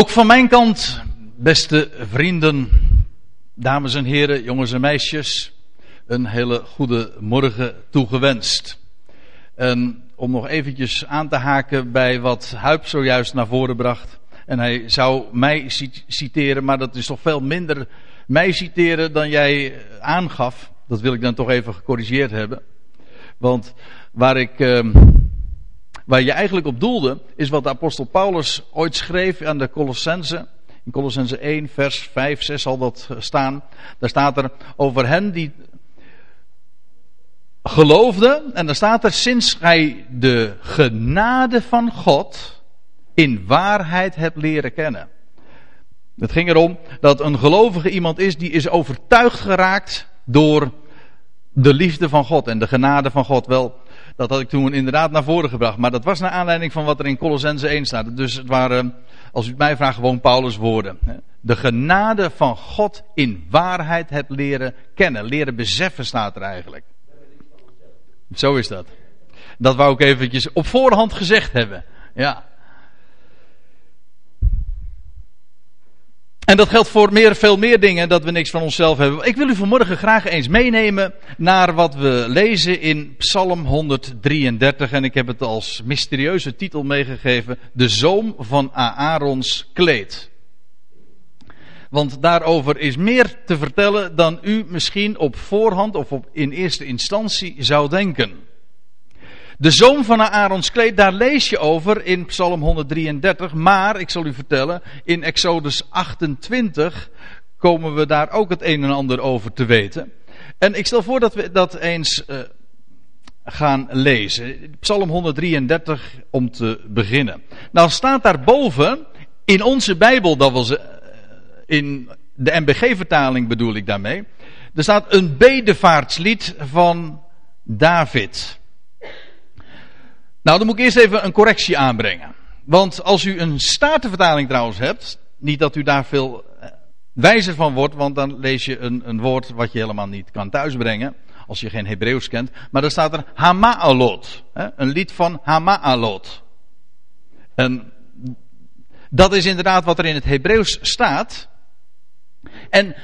Ook van mijn kant, beste vrienden, dames en heren, jongens en meisjes, een hele goede morgen toegewenst. En om nog eventjes aan te haken bij wat Huip zojuist naar voren bracht. En hij zou mij citeren, maar dat is toch veel minder mij citeren dan jij aangaf. Dat wil ik dan toch even gecorrigeerd hebben. Want waar ik. Uh, Waar je eigenlijk op doelde, is wat de apostel Paulus ooit schreef aan de Colossense. In Colossense 1, vers 5, 6 zal dat staan. Daar staat er over hen die geloofden. En daar staat er, sinds gij de genade van God in waarheid hebt leren kennen. Het ging erom dat een gelovige iemand is die is overtuigd geraakt door de liefde van God en de genade van God. Wel, dat had ik toen inderdaad naar voren gebracht. Maar dat was naar aanleiding van wat er in Colossense 1 staat. Dus het waren, als u het mij vraagt, gewoon Paulus' woorden. De genade van God in waarheid het leren kennen. Leren beseffen staat er eigenlijk. Zo is dat. Dat wou ik eventjes op voorhand gezegd hebben. Ja. En dat geldt voor meer, veel meer dingen dat we niks van onszelf hebben. Ik wil u vanmorgen graag eens meenemen naar wat we lezen in Psalm 133. En ik heb het als mysterieuze titel meegegeven: De zoom van Aarons kleed. Want daarover is meer te vertellen dan u misschien op voorhand of in eerste instantie zou denken. De zoom van Aarons kleed, daar lees je over in Psalm 133. Maar, ik zal u vertellen, in Exodus 28 komen we daar ook het een en ander over te weten. En ik stel voor dat we dat eens uh, gaan lezen. Psalm 133 om te beginnen. Nou staat daarboven in onze Bijbel, dat was uh, in de MBG-vertaling bedoel ik daarmee. Er staat een bedevaartslied van David. Nou, dan moet ik eerst even een correctie aanbrengen. Want als u een statenvertaling trouwens hebt, niet dat u daar veel eh, wijzer van wordt, want dan lees je een, een woord wat je helemaal niet kan thuisbrengen, als je geen Hebreeuws kent. Maar dan staat er Hamaalot, een lied van Hamaalot. En dat is inderdaad wat er in het Hebreeuws staat. En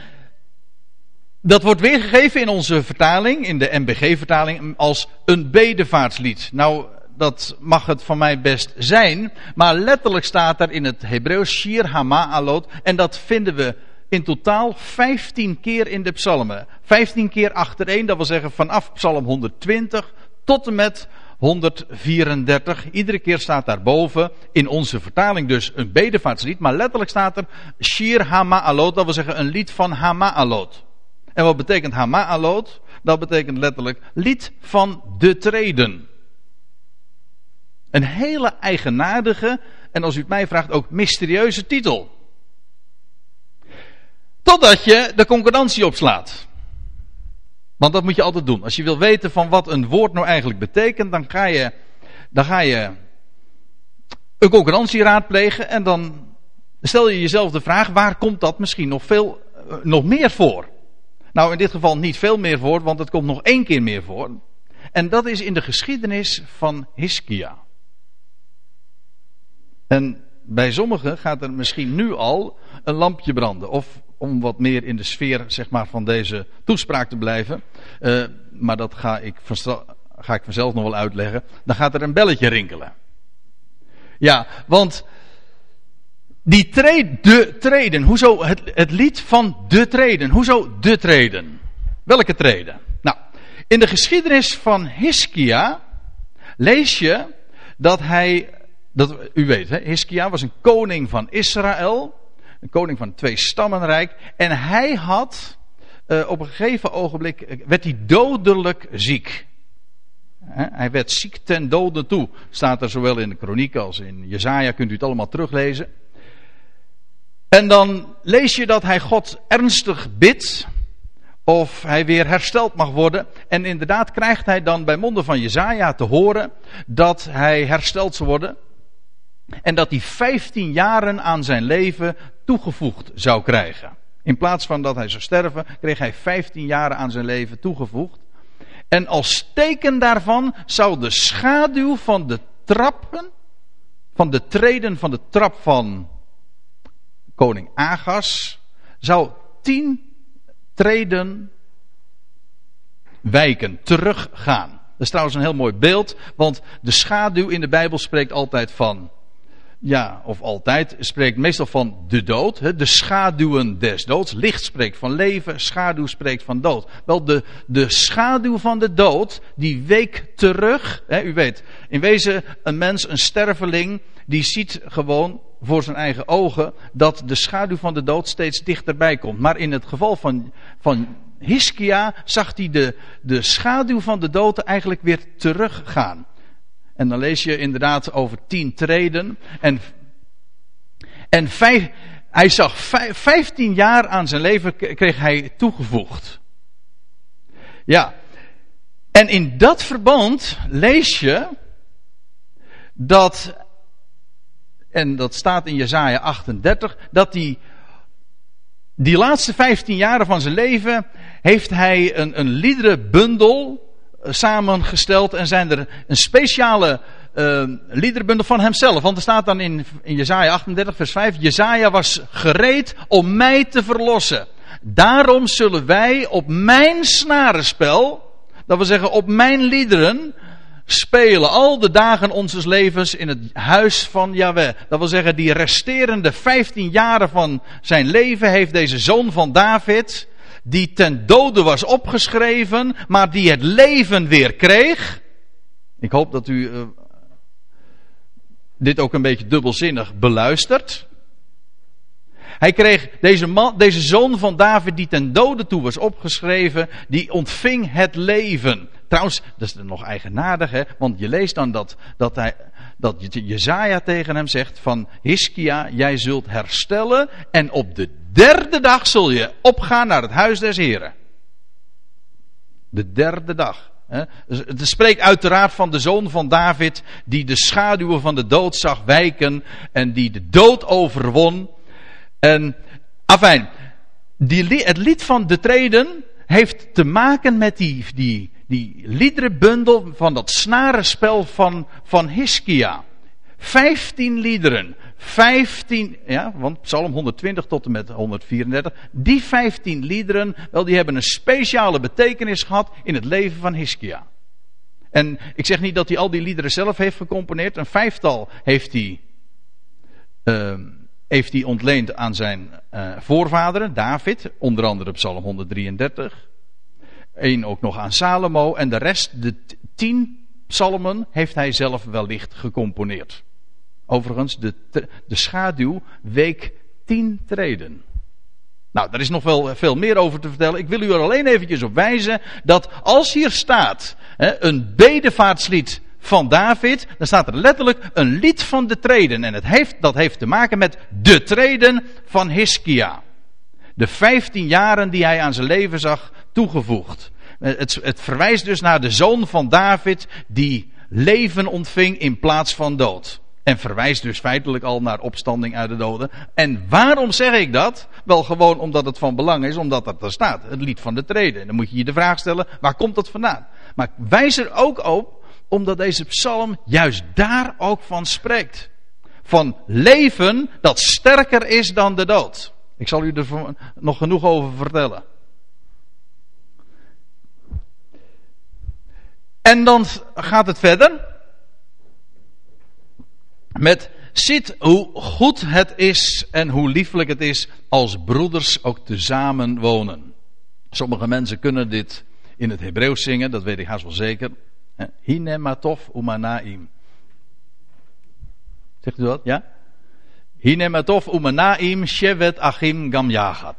dat wordt weergegeven in onze vertaling, in de MBG-vertaling, als een bedevaartslied. Nou, dat mag het van mij best zijn. Maar letterlijk staat er in het Hebreeuws Shir Hama'alot. En dat vinden we in totaal 15 keer in de psalmen. 15 keer achtereen, dat wil zeggen vanaf psalm 120 tot en met 134. Iedere keer staat daarboven, in onze vertaling dus een bedevaartslied. Maar letterlijk staat er Shir Hama'alot, dat wil zeggen een lied van Hama'alot. En wat betekent Hama'alot? Dat betekent letterlijk lied van de treden. Een hele eigenaardige en als u het mij vraagt ook mysterieuze titel. Totdat je de concurrentie opslaat. Want dat moet je altijd doen. Als je wil weten van wat een woord nou eigenlijk betekent, dan ga je, dan ga je een concurrentie raadplegen en dan stel je jezelf de vraag, waar komt dat misschien nog veel, eh, nog meer voor? Nou, in dit geval niet veel meer voor, want het komt nog één keer meer voor. En dat is in de geschiedenis van Hiskia. En bij sommigen gaat er misschien nu al een lampje branden. Of om wat meer in de sfeer zeg maar, van deze toespraak te blijven. Uh, maar dat ga ik, ga ik vanzelf nog wel uitleggen. Dan gaat er een belletje rinkelen. Ja, want die treden, de treden. Hoezo het, het lied van de treden? Hoezo de treden? Welke treden? Nou, in de geschiedenis van Hiskia lees je dat hij dat, u weet, hè, Hiskia was een koning van Israël. Een koning van twee stammenrijk. En hij had, uh, op een gegeven ogenblik, eh, werd hij dodelijk ziek. Hij werd ziek ten dode toe. Staat er zowel in de kroniek als in Jezaja, kunt u het allemaal teruglezen. En dan lees je dat hij God ernstig bidt. Of hij weer hersteld mag worden. En inderdaad krijgt hij dan bij monden van Jezaja te horen dat hij hersteld zal worden. En dat hij 15 jaren aan zijn leven toegevoegd zou krijgen. In plaats van dat hij zou sterven, kreeg hij 15 jaren aan zijn leven toegevoegd. En als teken daarvan zou de schaduw van de trappen, van de treden van de trap van koning Agas, zou tien treden wijken, teruggaan. Dat is trouwens een heel mooi beeld, want de schaduw in de Bijbel spreekt altijd van ja, of altijd, spreekt meestal van de dood. De schaduwen des doods. Licht spreekt van leven, schaduw spreekt van dood. Wel, de, de schaduw van de dood, die week terug. u weet, in wezen, een mens, een sterveling, die ziet gewoon voor zijn eigen ogen dat de schaduw van de dood steeds dichterbij komt. Maar in het geval van, van Hiskia zag hij de, de schaduw van de dood eigenlijk weer teruggaan. En dan lees je inderdaad over tien treden. En, en vijf, hij zag vijftien jaar aan zijn leven kreeg hij toegevoegd. Ja. En in dat verband lees je dat, en dat staat in Jezaja 38, dat die, die laatste vijftien jaren van zijn leven heeft hij een, een liederenbundel samengesteld en zijn er een speciale uh, liederbundel van hemzelf. Want er staat dan in, in Jezaja 38 vers 5, Jezaja was gereed om mij te verlossen. Daarom zullen wij op mijn snarenspel, dat wil zeggen op mijn liederen, spelen al de dagen onze levens in het huis van Yahweh. Dat wil zeggen, die resterende 15 jaren van zijn leven heeft deze zoon van David, die ten dode was opgeschreven, maar die het leven weer kreeg. Ik hoop dat u uh, dit ook een beetje dubbelzinnig beluistert. Hij kreeg deze, man, deze zoon van David, die ten dode toe was opgeschreven, die ontving het leven. Trouwens, dat is nog eigenaardig, hè? want je leest dan dat, dat, hij, dat Jezaja tegen hem zegt van Hiskia, jij zult herstellen en op de derde dag zul je opgaan naar het huis des Heren. De derde dag. Dus het spreekt uiteraard van de zoon van David, die de schaduwen van de dood zag wijken en die de dood overwon. En, afijn, die, het lied van de treden heeft te maken met die, die, die liederenbundel van dat snarenspel van, van Hiskia. Vijftien liederen. Vijftien, ja, want Psalm 120 tot en met 134. Die vijftien liederen, wel, die hebben een speciale betekenis gehad in het leven van Hiskia. En ik zeg niet dat hij al die liederen zelf heeft gecomponeerd. Een vijftal heeft hij, uh, heeft hij ontleend aan zijn uh, voorvaderen, David. Onder andere Psalm 133. Eén ook nog aan Salomo. En de rest, de tien psalmen, heeft hij zelf wellicht gecomponeerd. Overigens, de, de schaduw week tien treden. Nou, daar is nog wel veel meer over te vertellen. Ik wil u er alleen eventjes op wijzen dat als hier staat hè, een bedevaartslied van David, dan staat er letterlijk een lied van de treden. En het heeft, dat heeft te maken met de treden van Hiskia. De vijftien jaren die hij aan zijn leven zag toegevoegd. Het, het verwijst dus naar de zoon van David die leven ontving in plaats van dood. En verwijst dus feitelijk al naar opstanding uit de doden. En waarom zeg ik dat? Wel gewoon omdat het van belang is, omdat dat er staat. Het lied van de treden. En dan moet je je de vraag stellen, waar komt dat vandaan? Maar wijs er ook op, omdat deze psalm juist daar ook van spreekt. Van leven dat sterker is dan de dood. Ik zal u er nog genoeg over vertellen. En dan gaat het verder. Met ziet hoe goed het is en hoe lieflijk het is als broeders ook tezamen wonen. Sommige mensen kunnen dit in het Hebreeuws zingen, dat weet ik haast wel zeker. Hinematov umanaim. Zegt u dat? Ja? Hinematov umanaim shevet achim gam Ja,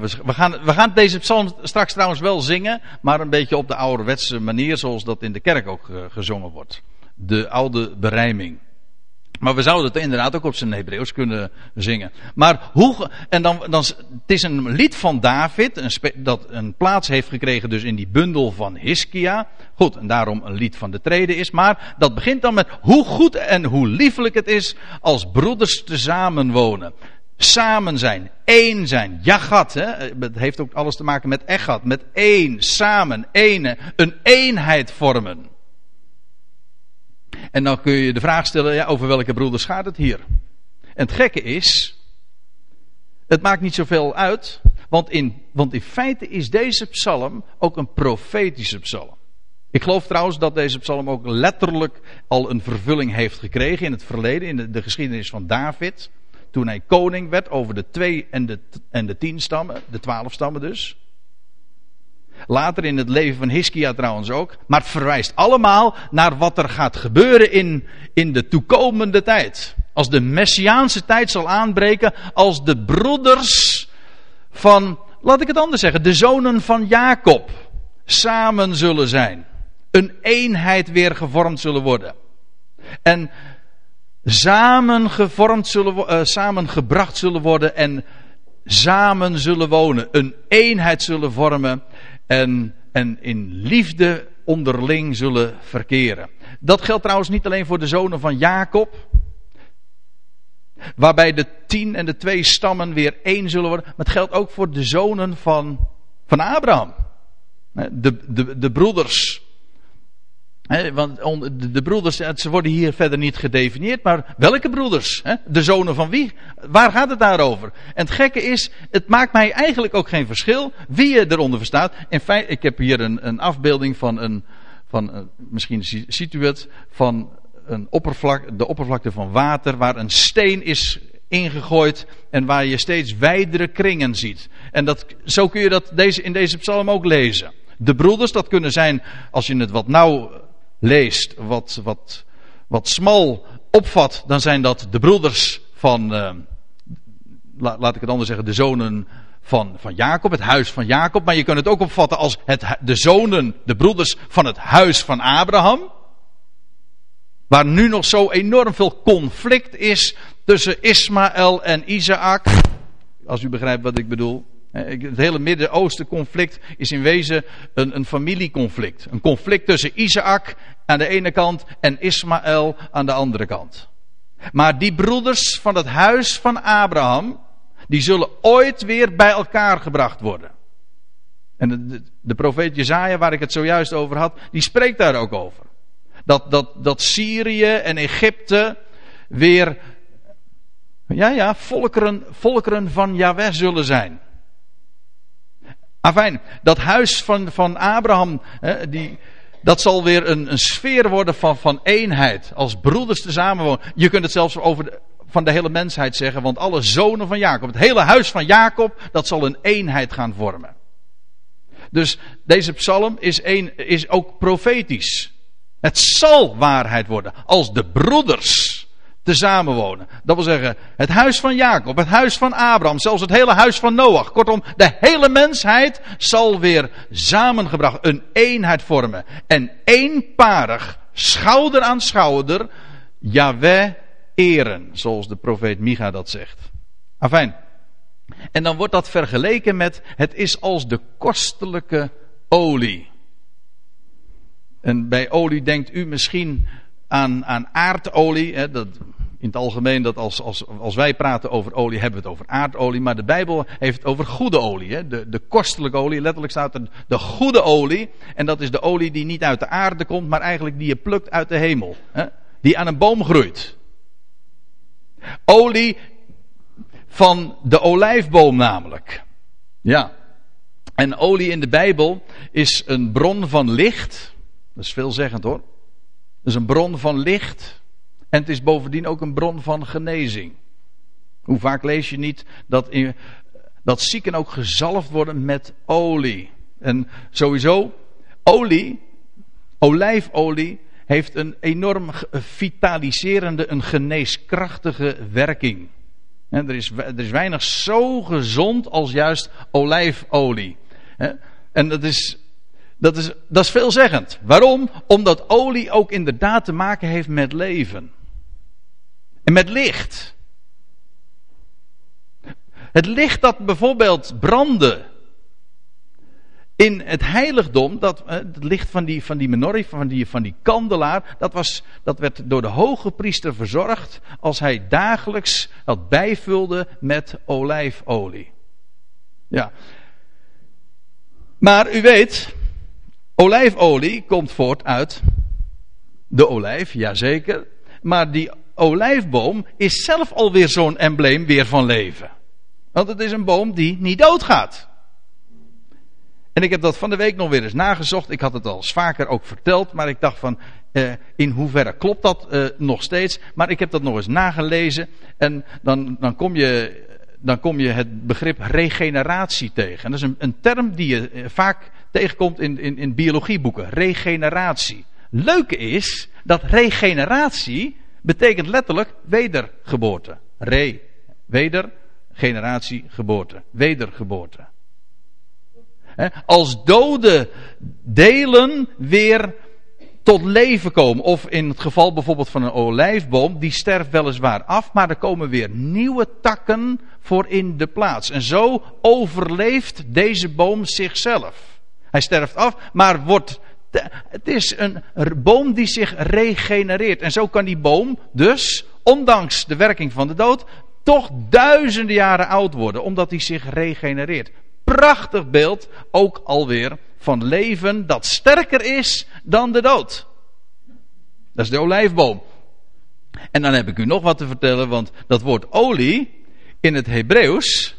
we, gaan, we gaan deze psalm straks trouwens wel zingen, maar een beetje op de ouderwetse manier zoals dat in de kerk ook uh, gezongen wordt de oude berijming. Maar we zouden het inderdaad ook op zijn Hebreeuws kunnen zingen. Maar hoe, en dan, dan, het is een lied van David, een dat een plaats heeft gekregen dus in die bundel van Hiskia. Goed, en daarom een lied van de trede is. Maar dat begint dan met hoe goed en hoe liefelijk het is als broeders tezamen wonen. Samen zijn, één zijn, jagat, hè? het heeft ook alles te maken met echat, met één, samen, ene, een eenheid vormen. En dan kun je de vraag stellen, ja, over welke broeders gaat het hier? En het gekke is, het maakt niet zoveel uit, want in, want in feite is deze psalm ook een profetische psalm. Ik geloof trouwens dat deze psalm ook letterlijk al een vervulling heeft gekregen in het verleden, in de, de geschiedenis van David. Toen hij koning werd over de twee en de, en de tien stammen, de twaalf stammen dus. Later in het leven van Hiskia trouwens ook. Maar het verwijst allemaal naar wat er gaat gebeuren in, in de toekomende tijd. Als de Messiaanse tijd zal aanbreken, als de broeders van, laat ik het anders zeggen, de zonen van Jacob samen zullen zijn. Een eenheid weer gevormd zullen worden. En samen gevormd zullen, uh, samengebracht zullen worden en samen zullen wonen. Een eenheid zullen vormen en, en in liefde onderling zullen verkeren. Dat geldt trouwens niet alleen voor de zonen van Jacob. Waarbij de tien en de twee stammen weer één zullen worden. Maar het geldt ook voor de zonen van, van Abraham. De, de, de broeders want de broeders, ze worden hier verder niet gedefinieerd, maar welke broeders? De zonen van wie? Waar gaat het daarover? En het gekke is, het maakt mij eigenlijk ook geen verschil wie je eronder verstaat. In feite, ik heb hier een, een afbeelding van een, van, een, misschien ziet u het, van een oppervlak, de oppervlakte van water, waar een steen is ingegooid en waar je steeds wijdere kringen ziet. En dat, zo kun je dat deze, in deze psalm ook lezen. De broeders, dat kunnen zijn, als je het wat nauw leest, wat, wat, wat smal opvat, dan zijn dat de broeders van, uh, laat ik het anders zeggen, de zonen van, van Jacob, het huis van Jacob. Maar je kunt het ook opvatten als het, de zonen, de broeders van het huis van Abraham. Waar nu nog zo enorm veel conflict is tussen Ismaël en Isaac. Als u begrijpt wat ik bedoel. Het hele Midden-Oosten conflict is in wezen een, een, familieconflict. Een conflict tussen Isaac aan de ene kant en Ismaël aan de andere kant. Maar die broeders van het huis van Abraham, die zullen ooit weer bij elkaar gebracht worden. En de, de, profeet Jezaja, waar ik het zojuist over had, die spreekt daar ook over. Dat, dat, dat Syrië en Egypte weer, ja ja, volkeren, volkeren van Yahweh zullen zijn. Afijn, dat huis van, van Abraham, hè, die, dat zal weer een, een sfeer worden van, van eenheid. Als broeders te samenwonen. Je kunt het zelfs over de, van de hele mensheid zeggen, want alle zonen van Jacob, het hele huis van Jacob, dat zal een eenheid gaan vormen. Dus deze psalm is, is ook profetisch. Het zal waarheid worden als de broeders te samenwonen. Dat wil zeggen, het huis van Jacob, het huis van Abraham, zelfs het hele huis van Noach. Kortom, de hele mensheid zal weer samengebracht, een eenheid vormen. En eenparig, schouder aan schouder, Yahweh eren, zoals de profeet Micha dat zegt. Afijn. En dan wordt dat vergeleken met, het is als de kostelijke olie. En bij olie denkt u misschien aan, aan aardolie. Hè, dat, in het algemeen, dat als, als, als wij praten over olie, hebben we het over aardolie. Maar de Bijbel heeft het over goede olie. Hè, de, de kostelijke olie. Letterlijk staat er de goede olie. En dat is de olie die niet uit de aarde komt, maar eigenlijk die je plukt uit de hemel. Hè, die aan een boom groeit. Olie van de olijfboom namelijk. Ja. En olie in de Bijbel is een bron van licht. Dat is veelzeggend hoor. Het is een bron van licht. En het is bovendien ook een bron van genezing. Hoe vaak lees je niet dat, in, dat zieken ook gezalfd worden met olie. En sowieso, olie, olijfolie, heeft een enorm vitaliserende, een geneeskrachtige werking. En er, is, er is weinig zo gezond als juist olijfolie. En dat is dat is, dat is veelzeggend. Waarom? Omdat olie ook inderdaad te maken heeft met leven. En met licht. Het licht dat bijvoorbeeld brandde in het heiligdom, dat, eh, het licht van die, van die menorah, van die, van die kandelaar, dat, was, dat werd door de hoge priester verzorgd als hij dagelijks dat bijvulde met olijfolie. Ja. Maar u weet, Olijfolie komt voort uit de olijf, jazeker. Maar die olijfboom is zelf alweer zo'n embleem weer van leven. Want het is een boom die niet doodgaat. En ik heb dat van de week nog weer eens nagezocht. Ik had het al vaker ook verteld, maar ik dacht van eh, in hoeverre klopt dat eh, nog steeds. Maar ik heb dat nog eens nagelezen en dan, dan, kom, je, dan kom je het begrip regeneratie tegen. En dat is een, een term die je eh, vaak tegenkomt in, in, in biologieboeken. Regeneratie. Leuke is dat regeneratie betekent letterlijk wedergeboorte. Re, weder, generatie, geboorte. Wedergeboorte. Als dode delen weer tot leven komen. Of in het geval bijvoorbeeld van een olijfboom, die sterft weliswaar af, maar er komen weer nieuwe takken voor in de plaats. En zo overleeft deze boom zichzelf. Hij sterft af, maar wordt. Het is een boom die zich regenereert. En zo kan die boom dus, ondanks de werking van de dood, toch duizenden jaren oud worden, omdat hij zich regenereert. Prachtig beeld, ook alweer, van leven dat sterker is dan de dood. Dat is de olijfboom. En dan heb ik u nog wat te vertellen, want dat woord olie in het Hebreeuws.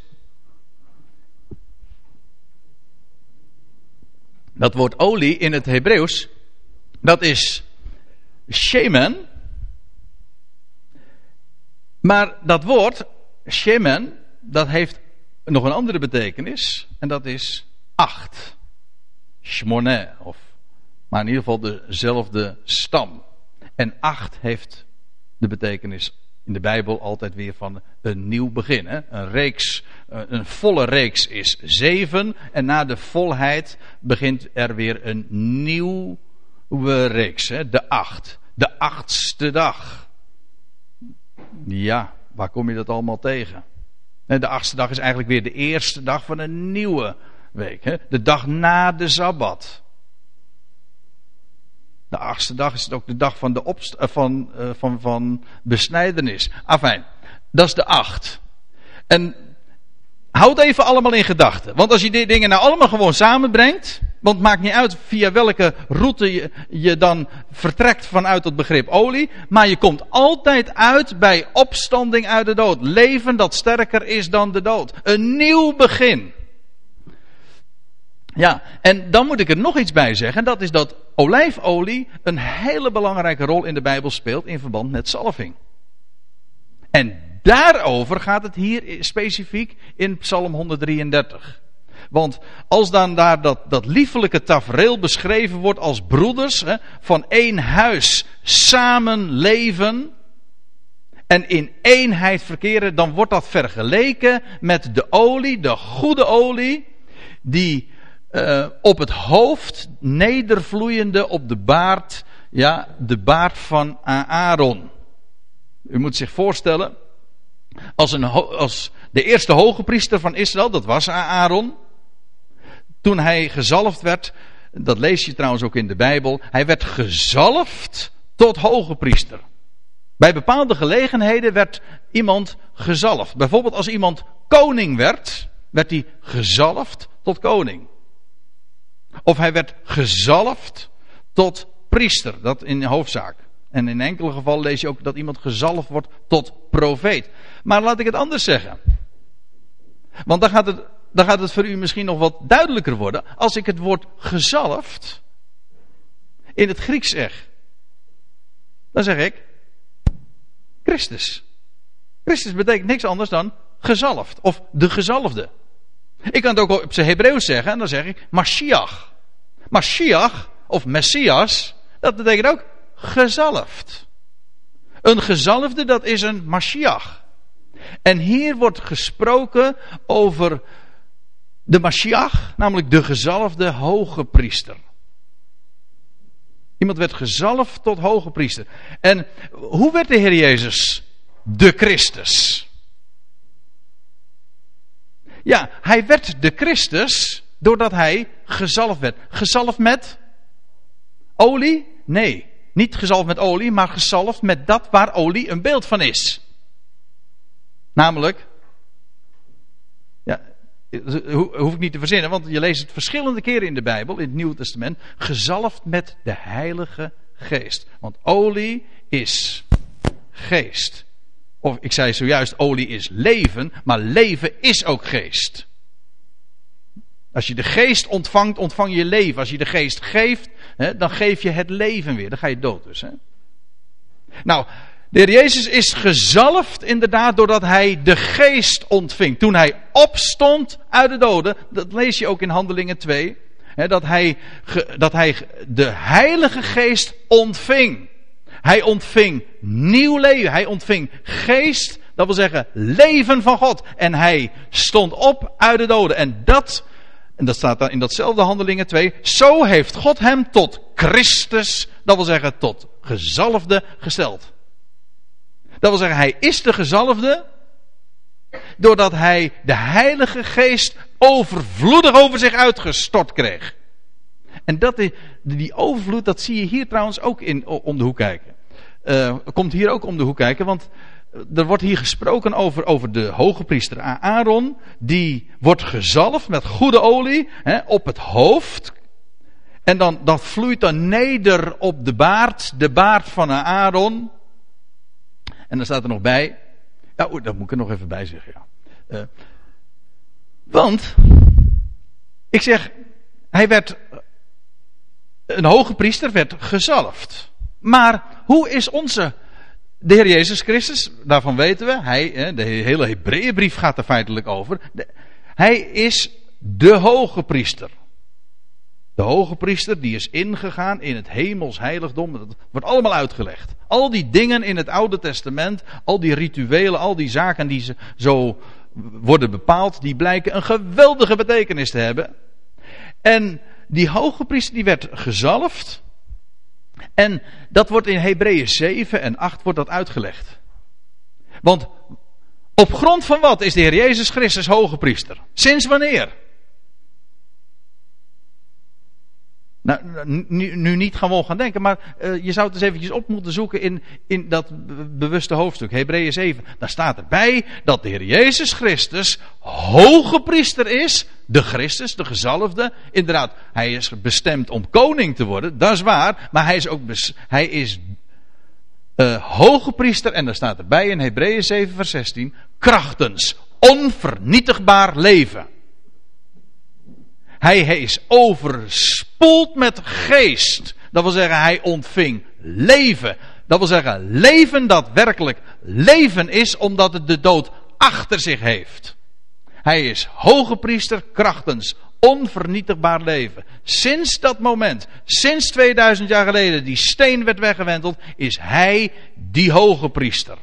Dat woord olie in het Hebreeuws, dat is shemen. Maar dat woord, shemen, dat heeft nog een andere betekenis. En dat is acht. Shmoné, of, maar in ieder geval dezelfde stam. En acht heeft de betekenis in de Bijbel altijd weer van een nieuw begin. Een reeks, eh, een volle reeks is zeven. En na de volheid begint er weer een nieuwe reeks. Hè? De acht. De achtste dag. Ja, waar kom je dat allemaal tegen? De achtste dag is eigenlijk weer de eerste dag van een nieuwe week. De dag na de Sabbat. De achtste dag is het ook de dag van, de opst eh, van, uh, van, van besnijdenis. Afijn, dat is de acht. En houd even allemaal in gedachten. Want als je die dingen nou allemaal gewoon samenbrengt. Want maakt niet uit via welke route je, je dan vertrekt vanuit het begrip olie. Maar je komt altijd uit bij opstanding uit de dood. Leven dat sterker is dan de dood. Een nieuw begin. Ja, en dan moet ik er nog iets bij zeggen. Dat is dat olijfolie een hele belangrijke rol in de Bijbel speelt in verband met zalving. En daarover gaat het hier specifiek in Psalm 133. Want als dan daar dat, dat liefelijke tafereel beschreven wordt als broeders hè, van één huis samen leven en in eenheid verkeren, dan wordt dat vergeleken met de olie, de goede olie, die uh, op het hoofd nedervloeiende op de baard, ja, de baard van Aaron. U moet zich voorstellen, als, een, als de eerste hoge priester van Israël, dat was Aaron, toen hij gezalfd werd, dat lees je trouwens ook in de Bijbel, hij werd gezalfd tot hoge priester. Bij bepaalde gelegenheden werd iemand gezalfd. Bijvoorbeeld als iemand koning werd, werd hij gezalfd tot koning. Of hij werd gezalfd tot priester, dat in hoofdzaak. En in enkele gevallen lees je ook dat iemand gezalfd wordt tot profeet. Maar laat ik het anders zeggen. Want dan gaat het, dan gaat het voor u misschien nog wat duidelijker worden. Als ik het woord gezalfd in het Grieks zeg. Dan zeg ik Christus. Christus betekent niks anders dan gezalfd. Of de gezalfde. Ik kan het ook op zijn Hebreeuws zeggen en dan zeg ik Mashiach. Mashiach of Messias, dat betekent ook gezalfd. Een gezalfde, dat is een Mashiach. En hier wordt gesproken over de Mashiach, namelijk de gezalfde hoge priester. Iemand werd gezalfd tot hoge priester. En hoe werd de Heer Jezus de Christus? Ja, hij werd de Christus doordat hij gezalfd werd. Gezalfd met olie? Nee, niet gezalfd met olie, maar gezalfd met dat waar olie een beeld van is. Namelijk, ja, hoef ik niet te verzinnen, want je leest het verschillende keren in de Bijbel, in het Nieuwe Testament, gezalfd met de Heilige Geest. Want olie is geest. Of ik zei zojuist, olie is leven, maar leven is ook geest. Als je de geest ontvangt, ontvang je leven. Als je de geest geeft, hè, dan geef je het leven weer. Dan ga je dood dus. Hè? Nou, de heer Jezus is gezalfd inderdaad doordat hij de geest ontving. Toen hij opstond uit de doden, dat lees je ook in Handelingen 2, hè, dat, hij, dat hij de Heilige Geest ontving. Hij ontving nieuw leven. Hij ontving geest, dat wil zeggen leven van God. En hij stond op uit de doden. En dat, en dat staat dan in datzelfde handelingen 2. Zo heeft God hem tot Christus, dat wil zeggen tot gezalfde gesteld. Dat wil zeggen, hij is de gezalfde. Doordat hij de Heilige Geest overvloedig over zich uitgestort kreeg. En dat die overvloed, dat zie je hier trouwens ook in, om de hoek kijken. Uh, komt hier ook om de hoek kijken, want er wordt hier gesproken over, over de hoge priester Aaron. Die wordt gezalfd met goede olie hè, op het hoofd. En dan, dat vloeit dan neder op de baard, de baard van Aaron. En dan staat er nog bij. Ja, dat moet ik er nog even bij zeggen. Ja. Uh, want, ik zeg, hij werd, een hoge priester werd gezalfd. Maar hoe is onze, de Heer Jezus Christus, daarvan weten we, hij, de hele Hebreeënbrief gaat er feitelijk over. Hij is de hoge priester. De hoge priester die is ingegaan in het hemels heiligdom. Dat wordt allemaal uitgelegd. Al die dingen in het Oude Testament, al die rituelen, al die zaken die zo worden bepaald, die blijken een geweldige betekenis te hebben. En die hoge priester die werd gezalfd. En dat wordt in Hebreeën 7 en 8 wordt dat uitgelegd. Want op grond van wat is de Heer Jezus Christus hoge priester? Sinds wanneer? Nou, nu, nu, niet gewoon gaan denken, maar uh, je zou het eens eventjes op moeten zoeken in, in dat bewuste hoofdstuk, Hebreeën 7. Daar staat erbij dat de Heer Jezus Christus hoge priester is, de Christus, de gezalfde. Inderdaad, hij is bestemd om koning te worden, dat is waar, maar hij is ook hij is uh, hoge priester, en daar staat erbij in Hebreeën 7 vers 16, krachtens onvernietigbaar leven. Hij is overspoeld met geest. Dat wil zeggen, hij ontving leven. Dat wil zeggen, leven dat werkelijk leven is, omdat het de dood achter zich heeft. Hij is hoge priester krachtens onvernietigbaar leven. Sinds dat moment, sinds 2000 jaar geleden, die steen werd weggewenteld, is hij die hoge priester.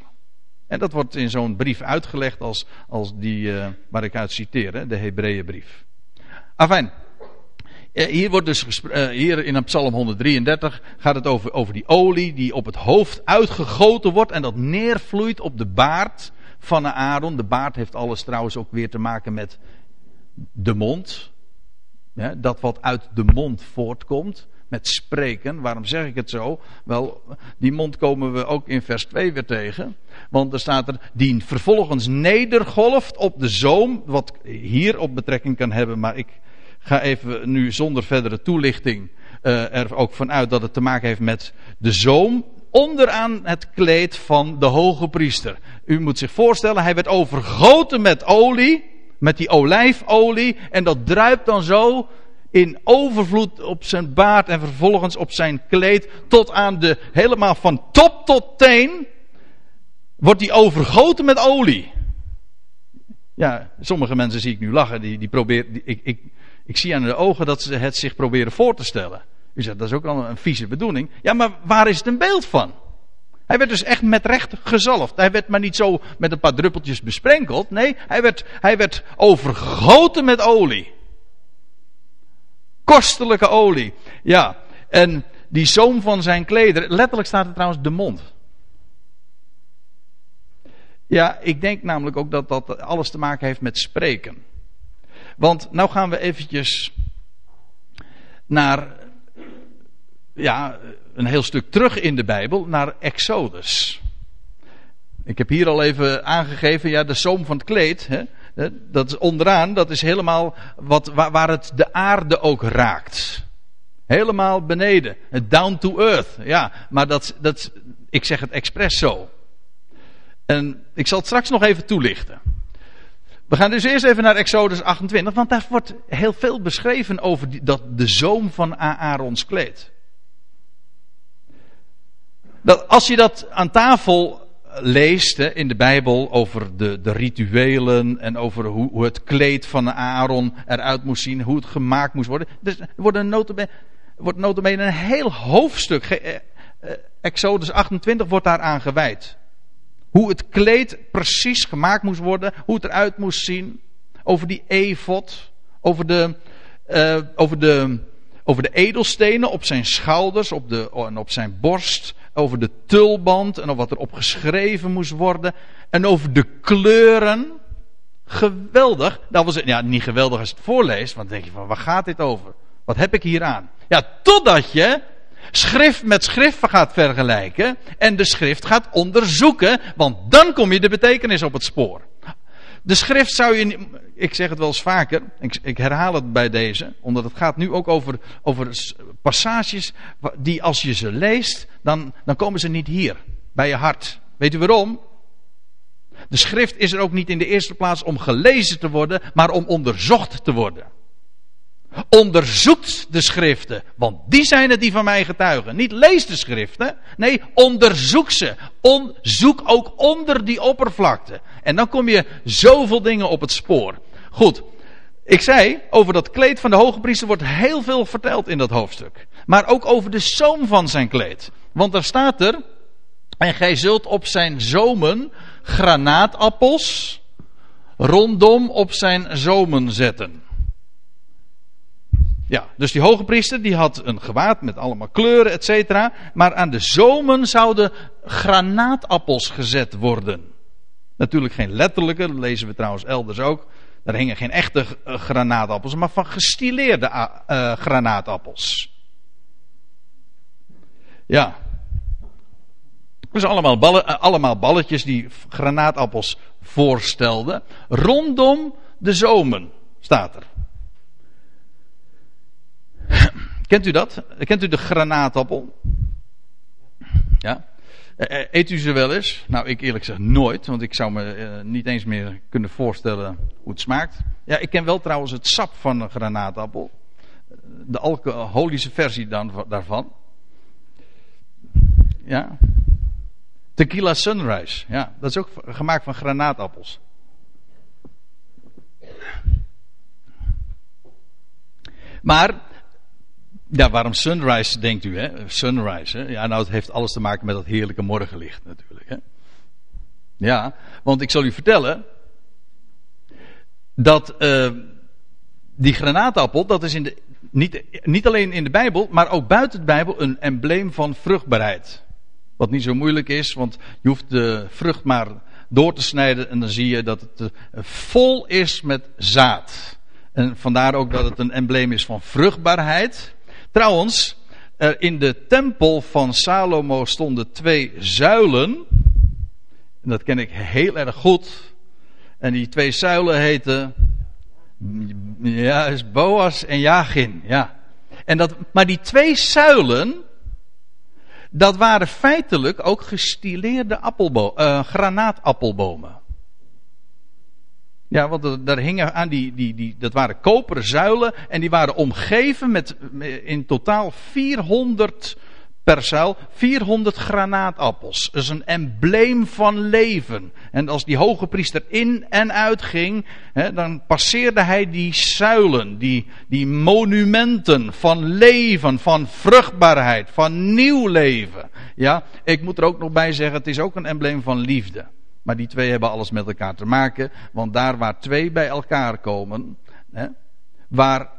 En dat wordt in zo'n brief uitgelegd als, als die uh, waar ik uit citeer, de Hebreeënbrief. Afijn. Eh, hier wordt dus uh, hier in Psalm 133 gaat het over, over die olie die op het hoofd uitgegoten wordt en dat neervloeit op de baard van Aaron. De baard heeft alles trouwens ook weer te maken met de mond. Dat wat uit de mond voortkomt. Met spreken. Waarom zeg ik het zo? Wel, die mond komen we ook in vers 2 weer tegen. Want er staat er, die vervolgens nedergolft op de zoom. Wat hier op betrekking kan hebben, maar ik ga even nu zonder verdere toelichting uh, er ook vanuit dat het te maken heeft met de zoom onderaan het kleed van de hoge priester. U moet zich voorstellen, hij werd overgoten met olie, met die olijfolie, en dat druipt dan zo in overvloed op zijn baard en vervolgens op zijn kleed tot aan de helemaal van top tot teen wordt die overgoten met olie. Ja, sommige mensen zie ik nu lachen, die, die proberen, die, ik, ik, ik zie aan de ogen dat ze het zich proberen voor te stellen. U zegt, dat is ook al een vieze bedoeling. Ja, maar waar is het een beeld van? Hij werd dus echt met recht gezalfd. Hij werd maar niet zo met een paar druppeltjes besprenkeld. Nee, hij werd, hij werd overgoten met olie. Kostelijke olie. Ja, en die zoom van zijn kleder. Letterlijk staat er trouwens de mond. Ja, ik denk namelijk ook dat dat alles te maken heeft met spreken. Want nou gaan we eventjes naar ja, een heel stuk terug in de Bijbel, naar Exodus. Ik heb hier al even aangegeven, ja, de zoom van het kleed, hè, dat is onderaan, dat is helemaal wat, waar, het de aarde ook raakt. Helemaal beneden, down to earth, ja, maar dat, dat, ik zeg het expres zo. En ik zal het straks nog even toelichten. We gaan dus eerst even naar Exodus 28, want daar wordt heel veel beschreven over dat de zoom van Aarons kleed. Dat als je dat aan tafel leest in de Bijbel over de, de rituelen en over hoe, hoe, het kleed van Aaron eruit moest zien, hoe het gemaakt moest worden. Dus er wordt, een notabene, wordt notabene een heel hoofdstuk, eh, eh, Exodus 28 wordt daaraan gewijd. Hoe het kleed precies gemaakt moest worden, hoe het eruit moest zien. Over die efot, over de, uh, over de, over de edelstenen op zijn schouders op de, en op zijn borst. Over de tulband en over wat er op geschreven moest worden. En over de kleuren. Geweldig. Dat was, ja, niet geweldig als je het voorleest, want dan denk je van waar gaat dit over? Wat heb ik hier aan? Ja, totdat je schrift met schrift gaat vergelijken en de schrift gaat onderzoeken, want dan kom je de betekenis op het spoor. De schrift zou je, ik zeg het wel eens vaker, ik, ik, herhaal het bij deze, omdat het gaat nu ook over, over passages die als je ze leest, dan, dan komen ze niet hier, bij je hart. Weet u waarom? De schrift is er ook niet in de eerste plaats om gelezen te worden, maar om onderzocht te worden. Onderzoekt de schriften, want die zijn het die van mij getuigen. Niet lees de schriften, nee, onderzoek ze. zoek ook onder die oppervlakte. En dan kom je zoveel dingen op het spoor. Goed, ik zei, over dat kleed van de hoge priester wordt heel veel verteld in dat hoofdstuk. Maar ook over de zoom van zijn kleed. Want daar staat er, en gij zult op zijn zomen granaatappels rondom op zijn zomen zetten. Ja, dus die hoge priester die had een gewaad met allemaal kleuren, et cetera. Maar aan de zomen zouden granaatappels gezet worden. Natuurlijk geen letterlijke, dat lezen we trouwens elders ook. Daar hingen geen echte eh, granaatappels, maar van gestileerde uh, granaatappels. Ja. Dus allemaal, ballen, uh, allemaal balletjes die granaatappels voorstelden. Rondom de zomen staat er. Kent u dat? Kent u de granaatappel? Ja. Eh, eh, eet u ze wel eens? Nou, ik eerlijk gezegd nooit, want ik zou me uh, niet eens meer kunnen voorstellen hoe het smaakt. Ja, ik ken wel trouwens het sap van een granaatappel. De alcoholische versie dan, daarvan. Ja. Tequila Sunrise. Ja, dat is ook gemaakt van granaatappels. Maar ja, waarom sunrise denkt u, hè? Sunrise, hè? Ja, nou, het heeft alles te maken met dat heerlijke morgenlicht natuurlijk, hè? Ja, want ik zal u vertellen dat uh, die granaatappel, dat is in de, niet, niet alleen in de Bijbel, maar ook buiten de Bijbel een embleem van vruchtbaarheid. Wat niet zo moeilijk is, want je hoeft de vrucht maar door te snijden en dan zie je dat het uh, vol is met zaad. En vandaar ook dat het een embleem is van vruchtbaarheid. Trouwens, in de tempel van Salomo stonden twee zuilen. En dat ken ik heel erg goed. En die twee zuilen heten. Ja, is Boas en Jagin. Ja. En dat, maar die twee zuilen. Dat waren feitelijk ook gestileerde appelbo uh, granaatappelbomen. Ja, want daar hingen aan die, die, die, dat waren koperen zuilen en die waren omgeven met in totaal 400 per zuil, 400 granaatappels. Dat is een embleem van leven. En als die hoge priester in en uit ging, hè, dan passeerde hij die zuilen, die, die monumenten van leven, van vruchtbaarheid, van nieuw leven. Ja, ik moet er ook nog bij zeggen, het is ook een embleem van liefde. Maar die twee hebben alles met elkaar te maken. Want daar waar twee bij elkaar komen, hè, waar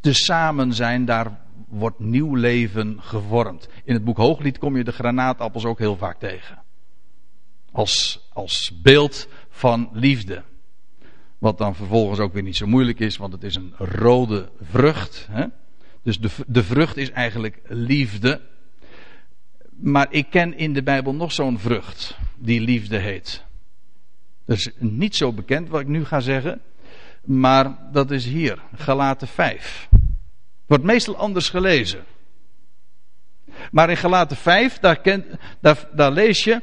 te samen zijn, daar wordt nieuw leven gevormd. In het boek Hooglied kom je de granaatappels ook heel vaak tegen. Als, als beeld van liefde. Wat dan vervolgens ook weer niet zo moeilijk is, want het is een rode vrucht. Hè? Dus de, de vrucht is eigenlijk liefde. Maar ik ken in de Bijbel nog zo'n vrucht die liefde heet. Dat is niet zo bekend wat ik nu ga zeggen, maar dat is hier, Galaten 5. Wordt meestal anders gelezen. Maar in Galaten 5, daar, kent, daar, daar lees je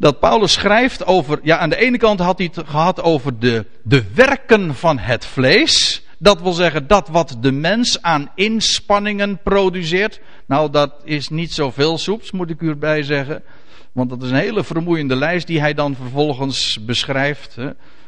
dat Paulus schrijft over, ja aan de ene kant had hij het gehad over de, de werken van het vlees. Dat wil zeggen dat wat de mens aan inspanningen produceert. Nou dat is niet zoveel soeps moet ik u erbij zeggen. Want dat is een hele vermoeiende lijst die hij dan vervolgens beschrijft.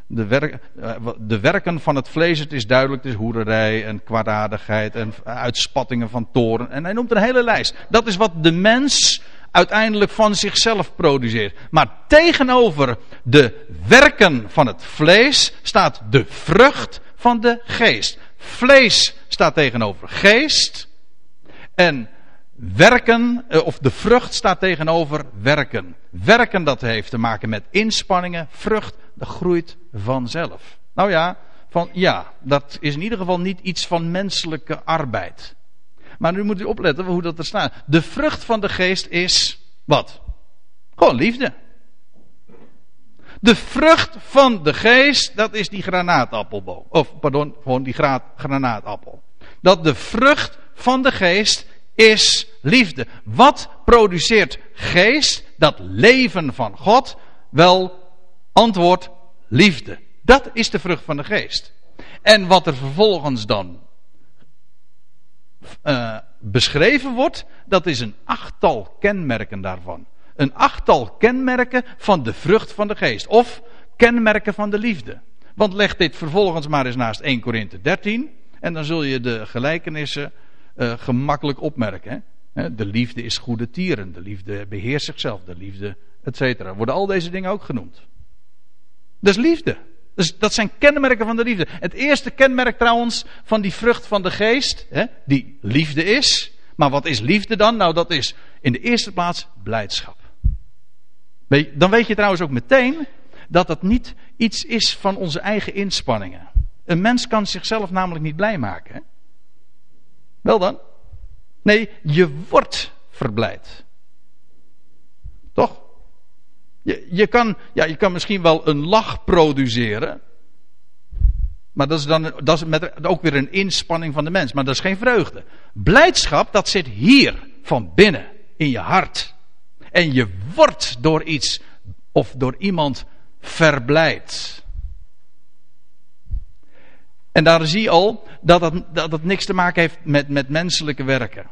De, werk, eh, de, werken van het vlees, het is duidelijk, het is hoererij en kwaadaardigheid en uitspattingen van toren. En hij noemt een hele lijst. Dat is wat de mens uiteindelijk van zichzelf produceert. Maar tegenover de werken van het vlees staat de vrucht van de geest. Vlees staat tegenover geest. En werken, eh, of de vrucht staat tegenover werken. Werken dat heeft te maken met inspanningen. Vrucht, dat groeit vanzelf. Nou ja, van, ja, dat is in ieder geval niet iets van menselijke arbeid. Maar nu moet u opletten hoe dat er staat. De vrucht van de geest is wat? Gewoon liefde. De vrucht van de geest, dat is die granaatappelboom. Of, pardon, gewoon die granaatappel. Dat de vrucht van de geest is liefde. Wat produceert geest, dat leven van God? Wel, antwoord, liefde. Dat is de vrucht van de geest. En wat er vervolgens dan uh, beschreven wordt, dat is een achttal kenmerken daarvan. Een achttal kenmerken van de vrucht van de geest. Of kenmerken van de liefde. Want leg dit vervolgens maar eens naast 1 Korinthe 13. En dan zul je de gelijkenissen uh, gemakkelijk opmerken. Hè? De liefde is goede tieren. De liefde beheerst zichzelf. De liefde, et cetera. Worden al deze dingen ook genoemd. Dus liefde. Dus dat zijn kenmerken van de liefde. Het eerste kenmerk trouwens van die vrucht van de geest, hè, die liefde is. Maar wat is liefde dan? Nou, dat is in de eerste plaats blijdschap. Dan weet je trouwens ook meteen dat dat niet iets is van onze eigen inspanningen. Een mens kan zichzelf namelijk niet blij maken. Hè? Wel dan? Nee, je wordt verblijd. Toch? Je, je, kan, ja, je kan misschien wel een lach produceren. Maar dat is dan dat is met, ook weer een inspanning van de mens. Maar dat is geen vreugde. Blijdschap, dat zit hier, van binnen, in je hart. En je wordt door iets of door iemand verblijd. En daar zie je al dat het, dat niks te maken heeft met, met menselijke werken.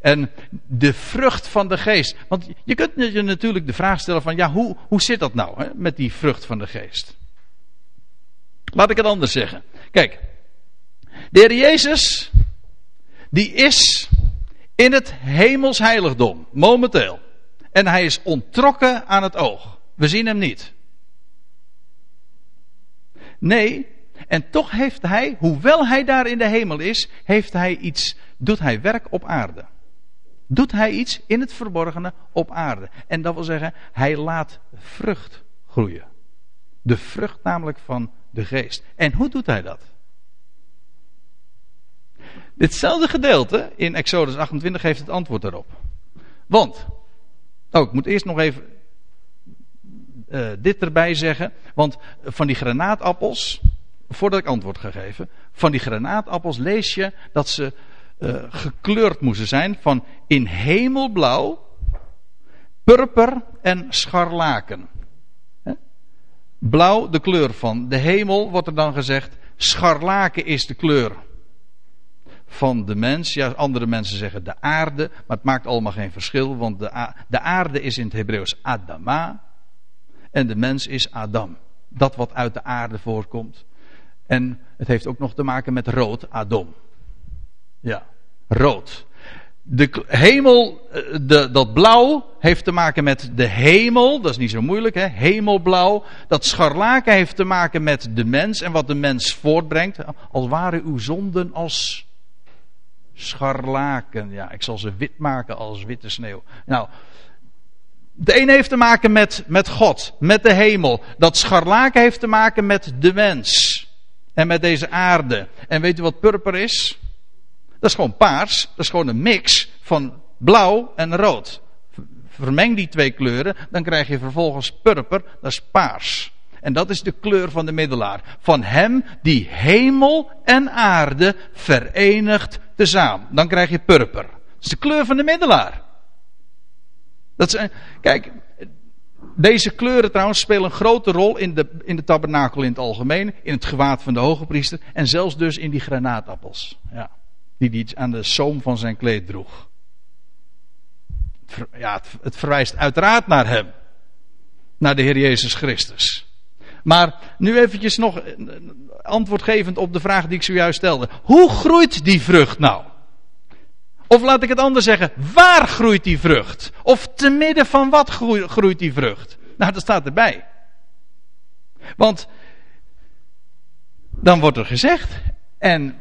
En de vrucht van de geest. Want je kunt je natuurlijk de vraag stellen van ja, hoe, hoe zit dat nou hè, met die vrucht van de geest? Laat ik het anders zeggen. Kijk, de Heer Jezus, die is in het hemels heiligdom, momenteel. En hij is ontrokken aan het oog. We zien hem niet. Nee, en toch heeft hij, hoewel hij daar in de hemel is, heeft hij iets, doet hij werk op aarde doet hij iets in het verborgene op aarde. En dat wil zeggen, hij laat vrucht groeien. De vrucht namelijk van de geest. En hoe doet hij dat? Ditzelfde gedeelte in Exodus 28 geeft het antwoord daarop. Want, oh, ik moet eerst nog even uh, dit erbij zeggen. Want van die granaatappels, voordat ik antwoord ga geven, van die granaatappels lees je dat ze uh, gekleurd moesten zijn van in hemelblauw, purper en scharlaken. Blauw de kleur van de hemel, wordt er dan gezegd. Scharlaken is de kleur van de mens. Ja, andere mensen zeggen de aarde, maar het maakt allemaal geen verschil, want de, de aarde is in het Hebreeuws Adama en de mens is Adam. Dat wat uit de aarde voorkomt. En het heeft ook nog te maken met rood, Adom. Ja, rood. De hemel, eh, de, dat blauw heeft te maken met de hemel. Dat is niet zo moeilijk, hè? Hemelblauw. Dat scharlaken heeft te maken met de mens en wat de mens voortbrengt. Als waren uw zonden als scharlaken. Ja, ik zal ze wit maken als witte sneeuw. Nou, de een heeft te maken met, met God, met de hemel. Dat scharlaken heeft te maken met de mens. En met deze aarde. En weet u wat purper is? Dat is gewoon paars. Dat is gewoon een mix van blauw en rood. Vermeng die twee kleuren, dan krijg je vervolgens purper, dat is paars. En dat is de kleur van de middelaar. Van hem die hemel en aarde verenigt tezamen. Dan krijg je purper. Dat is de kleur van de middelaar. Dat is, kijk, Deze kleuren trouwens spelen een grote rol in de, in de tabernakel in het algemeen, in het gewaad van de hoge priester en zelfs dus in die granaatappels. Ja, die hij aan de zoom van zijn kleed droeg. Ja, het, het verwijst uiteraard naar hem. Naar de Heer Jezus Christus. Maar nu eventjes nog antwoordgevend op de vraag die ik zojuist stelde. Hoe groeit die vrucht nou? Of laat ik het anders zeggen, waar groeit die vrucht? Of te midden van wat groeit die vrucht? Nou, dat staat erbij. Want dan wordt er gezegd, en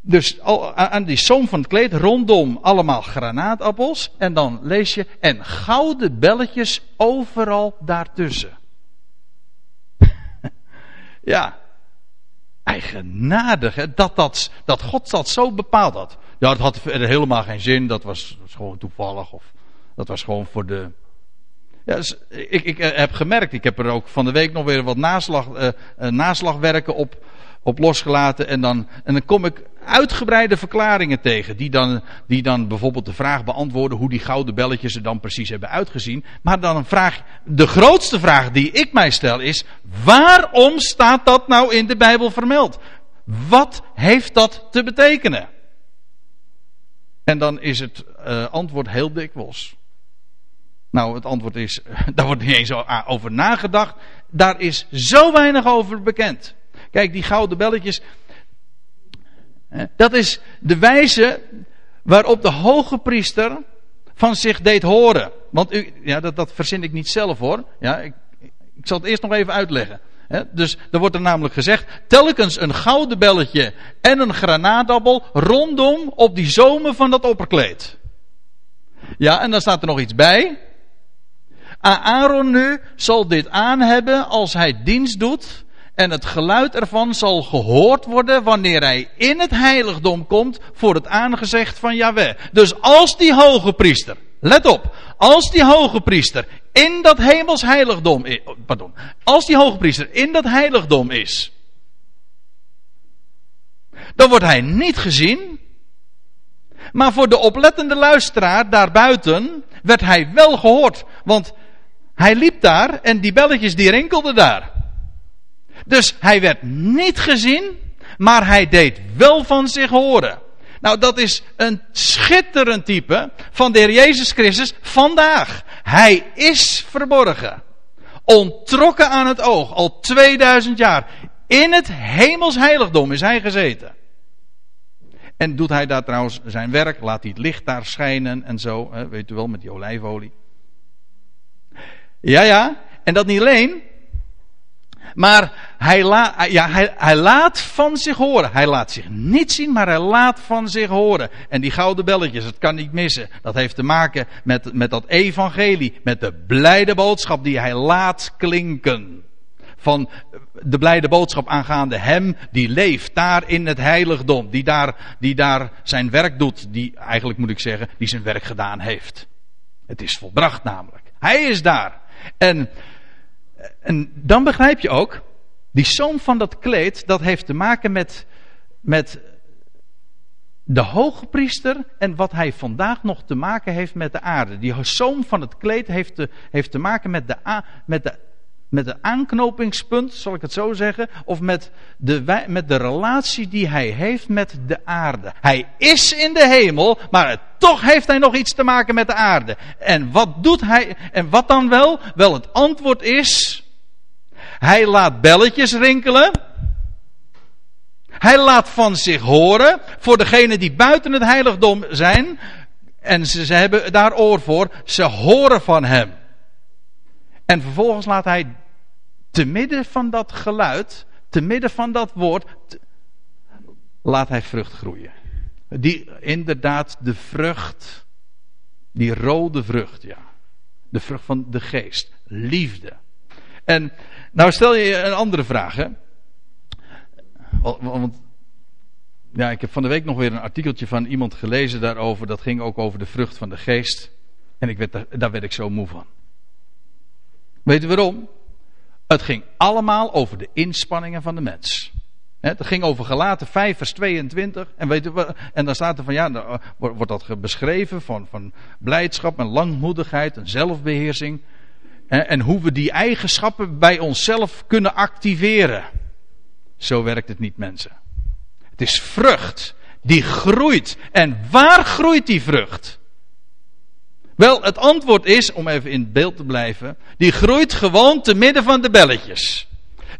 dus aan die zoom van het kleed, rondom allemaal granaatappels. En dan lees je, en gouden belletjes overal daartussen. ja, eigenaardig, hè? Dat, dat, dat God dat zo bepaald had. Ja, het had helemaal geen zin, dat was, gewoon toevallig. Of dat was gewoon voor de. Ja, dus ik, ik eh, heb gemerkt, ik heb er ook van de week nog weer wat naslag, uh, naslagwerken op op losgelaten. En dan, en dan kom ik uitgebreide verklaringen tegen. Die dan, die dan bijvoorbeeld de vraag beantwoorden hoe die gouden belletjes er dan precies hebben uitgezien. Maar dan een vraag, de grootste vraag die ik mij stel is: waarom staat dat nou in de Bijbel vermeld? Wat heeft dat te betekenen? En dan is het uh, antwoord heel dikwijls. Nou, het antwoord is, daar wordt niet eens over nagedacht. Daar is zo weinig over bekend. Kijk, die gouden belletjes. Dat is de wijze waarop de hoge priester van zich deed horen. Want u, ja, dat, dat verzin ik niet zelf hoor. Ja, ik, ik zal het eerst nog even uitleggen. dus er wordt er namelijk gezegd: telkens een gouden belletje en een granaatappel rondom op die zomen van dat opperkleed. Ja, en dan staat er nog iets bij. Aaron nu zal dit aan hebben als hij dienst doet en het geluid ervan zal gehoord worden wanneer hij in het heiligdom komt voor het aangezicht van Yahweh. Dus als die hoge priester, let op, als die hoge priester in dat hemels heiligdom is, pardon, als die hoge priester in dat heiligdom is, dan wordt hij niet gezien, maar voor de oplettende luisteraar daarbuiten werd hij wel gehoord, want hij liep daar en die belletjes die rinkelden daar. Dus hij werd niet gezien, maar hij deed wel van zich horen. Nou, dat is een schitterend type van de Heer Jezus Christus vandaag. Hij is verborgen. Ontrokken aan het oog, al 2000 jaar. In het hemels heiligdom is hij gezeten. En doet hij daar trouwens zijn werk, laat hij het licht daar schijnen en zo, weet u wel, met die olijfolie. Ja, ja, en dat niet alleen, maar hij, ja, hij, hij, laat van zich horen. Hij laat zich niet zien, maar hij laat van zich horen. En die gouden belletjes, dat kan niet missen. Dat heeft te maken met, met dat evangelie. Met de blijde boodschap die hij laat klinken. Van de blijde boodschap aangaande hem die leeft daar in het heiligdom. Die daar, die daar zijn werk doet. Die eigenlijk moet ik zeggen, die zijn werk gedaan heeft. Het is volbracht namelijk. Hij is daar. En en dan begrijp je ook, die zoom van dat kleed, dat heeft te maken met, met de hoge priester en wat hij vandaag nog te maken heeft met de aarde. Die zoom van het kleed heeft te, heeft te maken met de, met, de, met de aanknopingspunt, zal ik het zo zeggen, of met de, met de relatie die hij heeft met de aarde. Hij is in de hemel, maar toch heeft hij nog iets te maken met de aarde. En wat doet hij, en wat dan wel? Wel, het antwoord is, hij laat belletjes rinkelen. Hij laat van zich horen voor degenen die buiten het heiligdom zijn. En ze, ze hebben daar oor voor. Ze horen van hem. En vervolgens laat hij te midden van dat geluid, te midden van dat woord, laat hij vrucht groeien. Die inderdaad de vrucht, die rode vrucht, ja. De vrucht van de geest, liefde. En nou stel je een andere vraag, hè. Want, ja, ik heb van de week nog weer een artikeltje van iemand gelezen daarover. Dat ging ook over de vrucht van de geest. En ik werd, daar, werd ik zo moe van. Weet u waarom? Het ging allemaal over de inspanningen van de mens. Het ging over gelaten 5 vers 22. En, weet en dan staat er van ja, dan wordt dat beschreven van, van blijdschap en langmoedigheid en zelfbeheersing. En hoe we die eigenschappen bij onszelf kunnen activeren. Zo werkt het niet, mensen. Het is vrucht die groeit. En waar groeit die vrucht? Wel, het antwoord is, om even in beeld te blijven, die groeit gewoon te midden van de belletjes.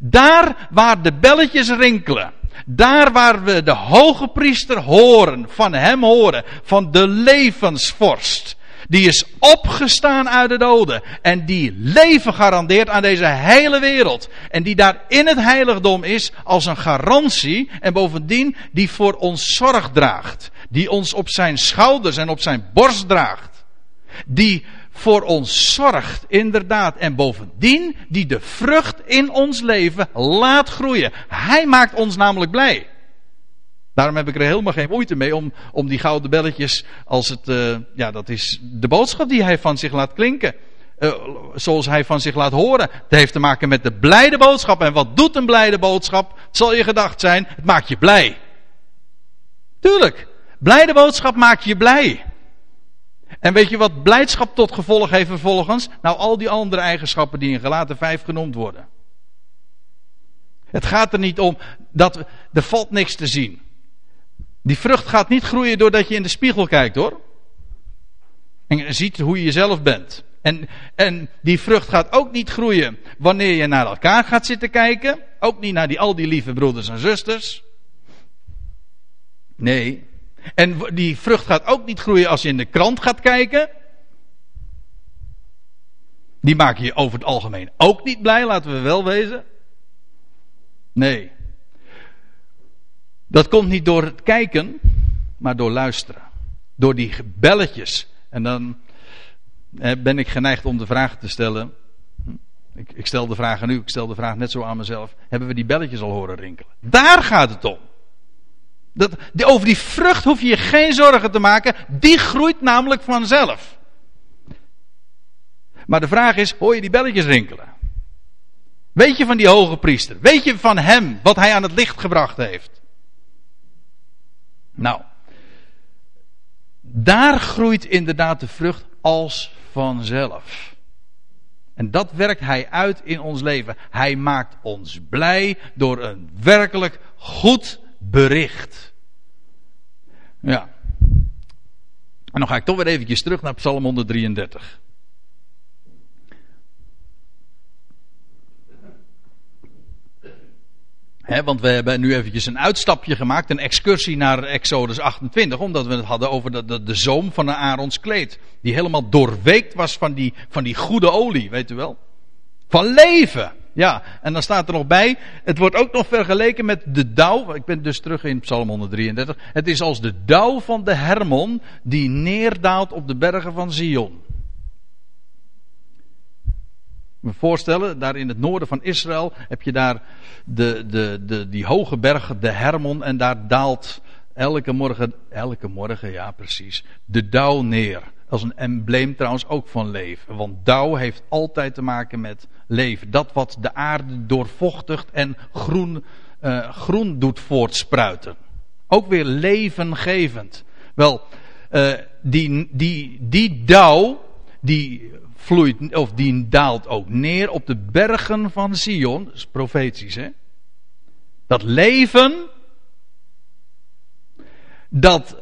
Daar waar de belletjes rinkelen. Daar waar we de hoge priester horen, van hem horen, van de levensvorst. Die is opgestaan uit de doden. En die leven garandeert aan deze hele wereld. En die daar in het heiligdom is als een garantie. En bovendien die voor ons zorg draagt. Die ons op zijn schouders en op zijn borst draagt. Die voor ons zorgt, inderdaad. En bovendien die de vrucht in ons leven laat groeien. Hij maakt ons namelijk blij. Daarom heb ik er helemaal geen moeite mee om, om die gouden belletjes, als het, uh, ja, dat is de boodschap die hij van zich laat klinken. Uh, zoals hij van zich laat horen. Het heeft te maken met de blijde boodschap. En wat doet een blijde boodschap? Het zal je gedacht zijn, het maakt je blij. Tuurlijk. Blijde boodschap maakt je blij. En weet je wat blijdschap tot gevolg heeft vervolgens? Nou, al die andere eigenschappen die in gelaten 5 genoemd worden. Het gaat er niet om dat er valt niks te zien. Die vrucht gaat niet groeien doordat je in de spiegel kijkt hoor. En ziet hoe je jezelf bent. En, en die vrucht gaat ook niet groeien wanneer je naar elkaar gaat zitten kijken. Ook niet naar die, al die lieve broeders en zusters. Nee. En die vrucht gaat ook niet groeien als je in de krant gaat kijken. Die maken je over het algemeen ook niet blij, laten we wel wezen. Nee. Dat komt niet door het kijken, maar door luisteren. Door die belletjes. En dan ben ik geneigd om de vraag te stellen. Ik, ik stel de vraag aan u, ik stel de vraag net zo aan mezelf. Hebben we die belletjes al horen rinkelen? Daar gaat het om. Dat, over die vrucht hoef je je geen zorgen te maken. Die groeit namelijk vanzelf. Maar de vraag is, hoor je die belletjes rinkelen? Weet je van die hoge priester? Weet je van hem wat hij aan het licht gebracht heeft? Nou, daar groeit inderdaad de vrucht als vanzelf. En dat werkt hij uit in ons leven. Hij maakt ons blij door een werkelijk goed bericht. Ja. En dan ga ik toch weer eventjes terug naar Psalm 133. want we hebben nu eventjes een uitstapje gemaakt, een excursie naar Exodus 28, omdat we het hadden over de, de, de zoom van een Aarons kleed. Die helemaal doorweekt was van die, van die goede olie, weet u wel. Van leven. Ja, en dan staat er nog bij, het wordt ook nog vergeleken met de dauw. Ik ben dus terug in Psalm 133. Het is als de dauw van de Hermon die neerdaalt op de bergen van Zion me voorstellen, daar in het noorden van Israël heb je daar de, de, de, die hoge berg, de Hermon, en daar daalt elke morgen, elke morgen, ja precies, de dauw neer. Als een embleem trouwens ook van leven. Want dauw heeft altijd te maken met leven. Dat wat de aarde doorvochtigt en groen, uh, groen doet voortspruiten. Ook weer levengevend. Wel, uh, die, die, die dauw, die vloeit, of die daalt ook neer op de bergen van Sion. Dat is profetisch, hè? Dat leven, dat,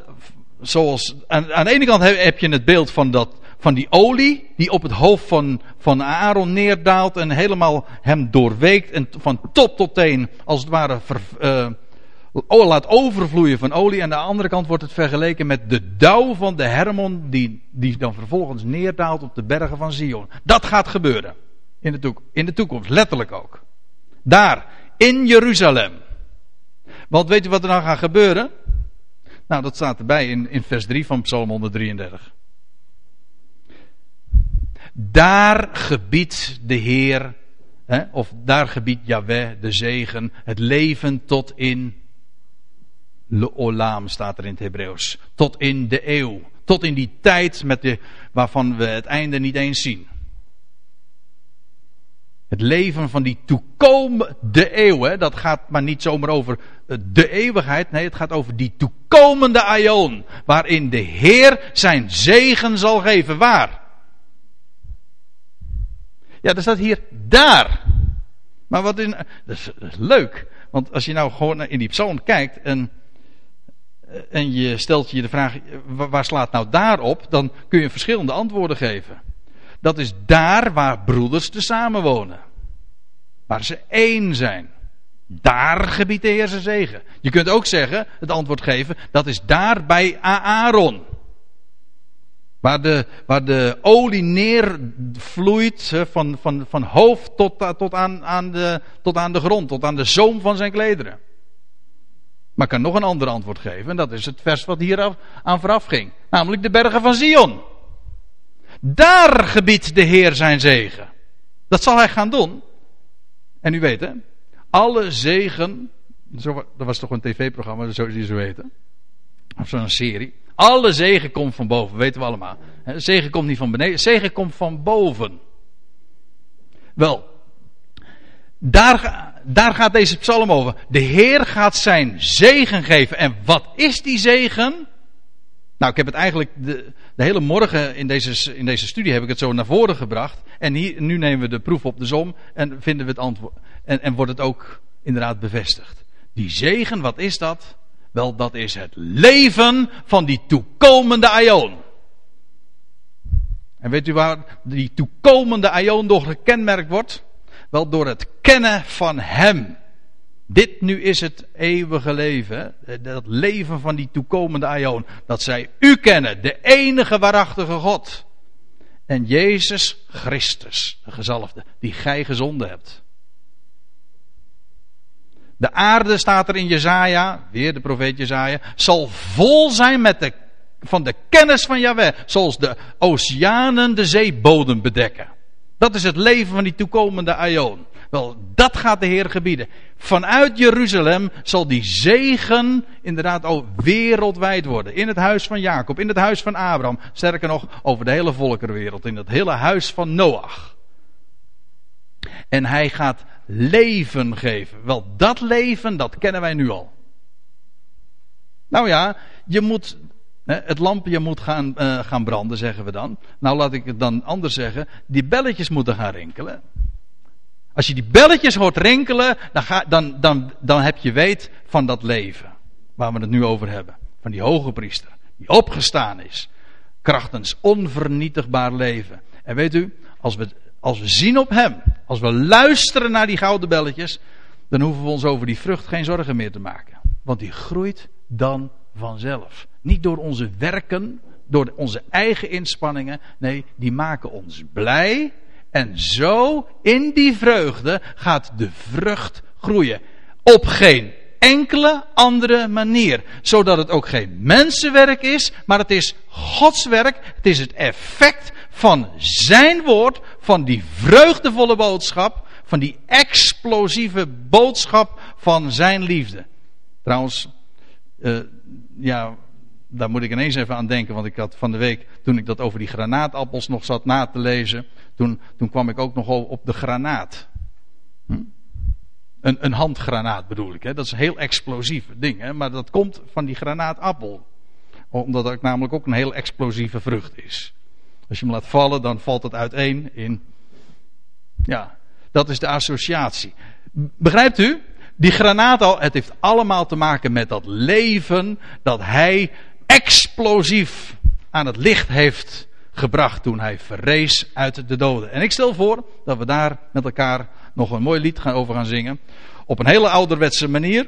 zoals, aan, aan de ene kant heb je het beeld van dat, van die olie die op het hoofd van, van Aaron neerdaalt en helemaal hem doorweekt en van top tot teen als het ware uh, laat overvloeien van olie. En aan de andere kant wordt het vergeleken met de dauw van de Hermon die, die dan vervolgens neerdaalt op de bergen van Zion. Dat gaat gebeuren. In de, toekomst, in de toekomst, letterlijk ook. Daar, in Jeruzalem. Want weet u wat er dan gaat gebeuren? Nou, dat staat erbij in, in vers 3 van Psalm 133. Daar gebiedt de Heer, hè, of daar gebiedt Yahweh de zegen, het leven tot in Leolam staat er in het Hebreeuws. Tot in de eeuw. Tot in die tijd met de, waarvan we het einde niet eens zien. Het leven van die toekomende eeuw. Dat gaat maar niet zomaar over de eeuwigheid. Nee, het gaat over die toekomende aion. Waarin de Heer zijn zegen zal geven. Waar? Ja, er staat hier daar. Maar wat is. Dat is, dat is leuk. Want als je nou gewoon in die psalm kijkt en. En je stelt je de vraag, waar slaat nou daar op? Dan kun je verschillende antwoorden geven. Dat is daar waar broeders te samen wonen. Waar ze één zijn. Daar gebiedt de Heer zijn zegen. Je kunt ook zeggen, het antwoord geven, dat is daar bij Aaron. Waar de, waar de olie neervloeit van, van, van hoofd tot, tot, aan, aan de, tot aan de grond, tot aan de zoom van zijn klederen. Maar ik kan nog een ander antwoord geven, en dat is het vers wat hier aan vooraf ging. Namelijk de bergen van Zion. Daar gebiedt de Heer zijn zegen. Dat zal hij gaan doen. En u weet hè, alle zegen, dat was toch een tv-programma, zo die zo weten. Of zo'n serie. Alle zegen komt van boven, weten we allemaal. Zegen komt niet van beneden, zegen komt van boven. Wel, daar, daar gaat deze psalm over. De Heer gaat zijn zegen geven. En wat is die zegen? Nou, ik heb het eigenlijk de, de hele morgen in deze, in deze studie heb ik het zo naar voren gebracht. En hier, nu nemen we de proef op de som en vinden we het antwoord. En, en wordt het ook inderdaad bevestigd. Die zegen, wat is dat? Wel, dat is het leven van die toekomende aion. En weet u waar die toekomende aion door gekenmerkt wordt? Wel door het kennen van Hem. Dit nu is het eeuwige leven. Dat leven van die toekomende aion. Dat zij u kennen, de enige waarachtige God. En Jezus Christus, de gezalfde, die gij gezonden hebt. De aarde staat er in Jezaja, weer de profeet Jezaja, zal vol zijn met de, van de kennis van Yahweh. Zoals de oceanen de zeebodem bedekken. Dat is het leven van die toekomende aion. Wel, dat gaat de Heer gebieden. Vanuit Jeruzalem zal die zegen inderdaad ook wereldwijd worden. In het huis van Jacob, in het huis van Abraham. Sterker nog, over de hele volkerenwereld. In het hele huis van Noach. En hij gaat leven geven. Wel, dat leven, dat kennen wij nu al. Nou ja, je moet het lampje moet gaan, uh, gaan branden, zeggen we dan. Nou, laat ik het dan anders zeggen. Die belletjes moeten gaan rinkelen. Als je die belletjes hoort rinkelen, dan, ga, dan, dan, dan heb je weet van dat leven. Waar we het nu over hebben. Van die hoge priester. Die opgestaan is. Krachtens onvernietigbaar leven. En weet u, als we, als we zien op hem. Als we luisteren naar die gouden belletjes. Dan hoeven we ons over die vrucht geen zorgen meer te maken. Want die groeit dan vanzelf. Niet door onze werken, door onze eigen inspanningen. Nee, die maken ons blij. En zo, in die vreugde, gaat de vrucht groeien. Op geen enkele andere manier. Zodat het ook geen mensenwerk is, maar het is Gods werk. Het is het effect van zijn woord, van die vreugdevolle boodschap, van die explosieve boodschap van zijn liefde. Trouwens, uh, ja, daar moet ik ineens even aan denken, want ik had van de week, toen ik dat over die granaatappels nog zat na te lezen, toen, toen kwam ik ook nog op de granaat. Een, een handgranaat bedoel ik, hè? dat is een heel explosief ding, hè? maar dat komt van die granaatappel. Omdat het namelijk ook een heel explosieve vrucht is. Als je hem laat vallen, dan valt het uiteen in. Ja, dat is de associatie. Begrijpt u? Die granaat al, het heeft allemaal te maken met dat leven dat hij explosief aan het licht heeft gebracht toen hij verrees uit de doden. En ik stel voor dat we daar met elkaar nog een mooi lied gaan over gaan zingen. Op een hele ouderwetse manier.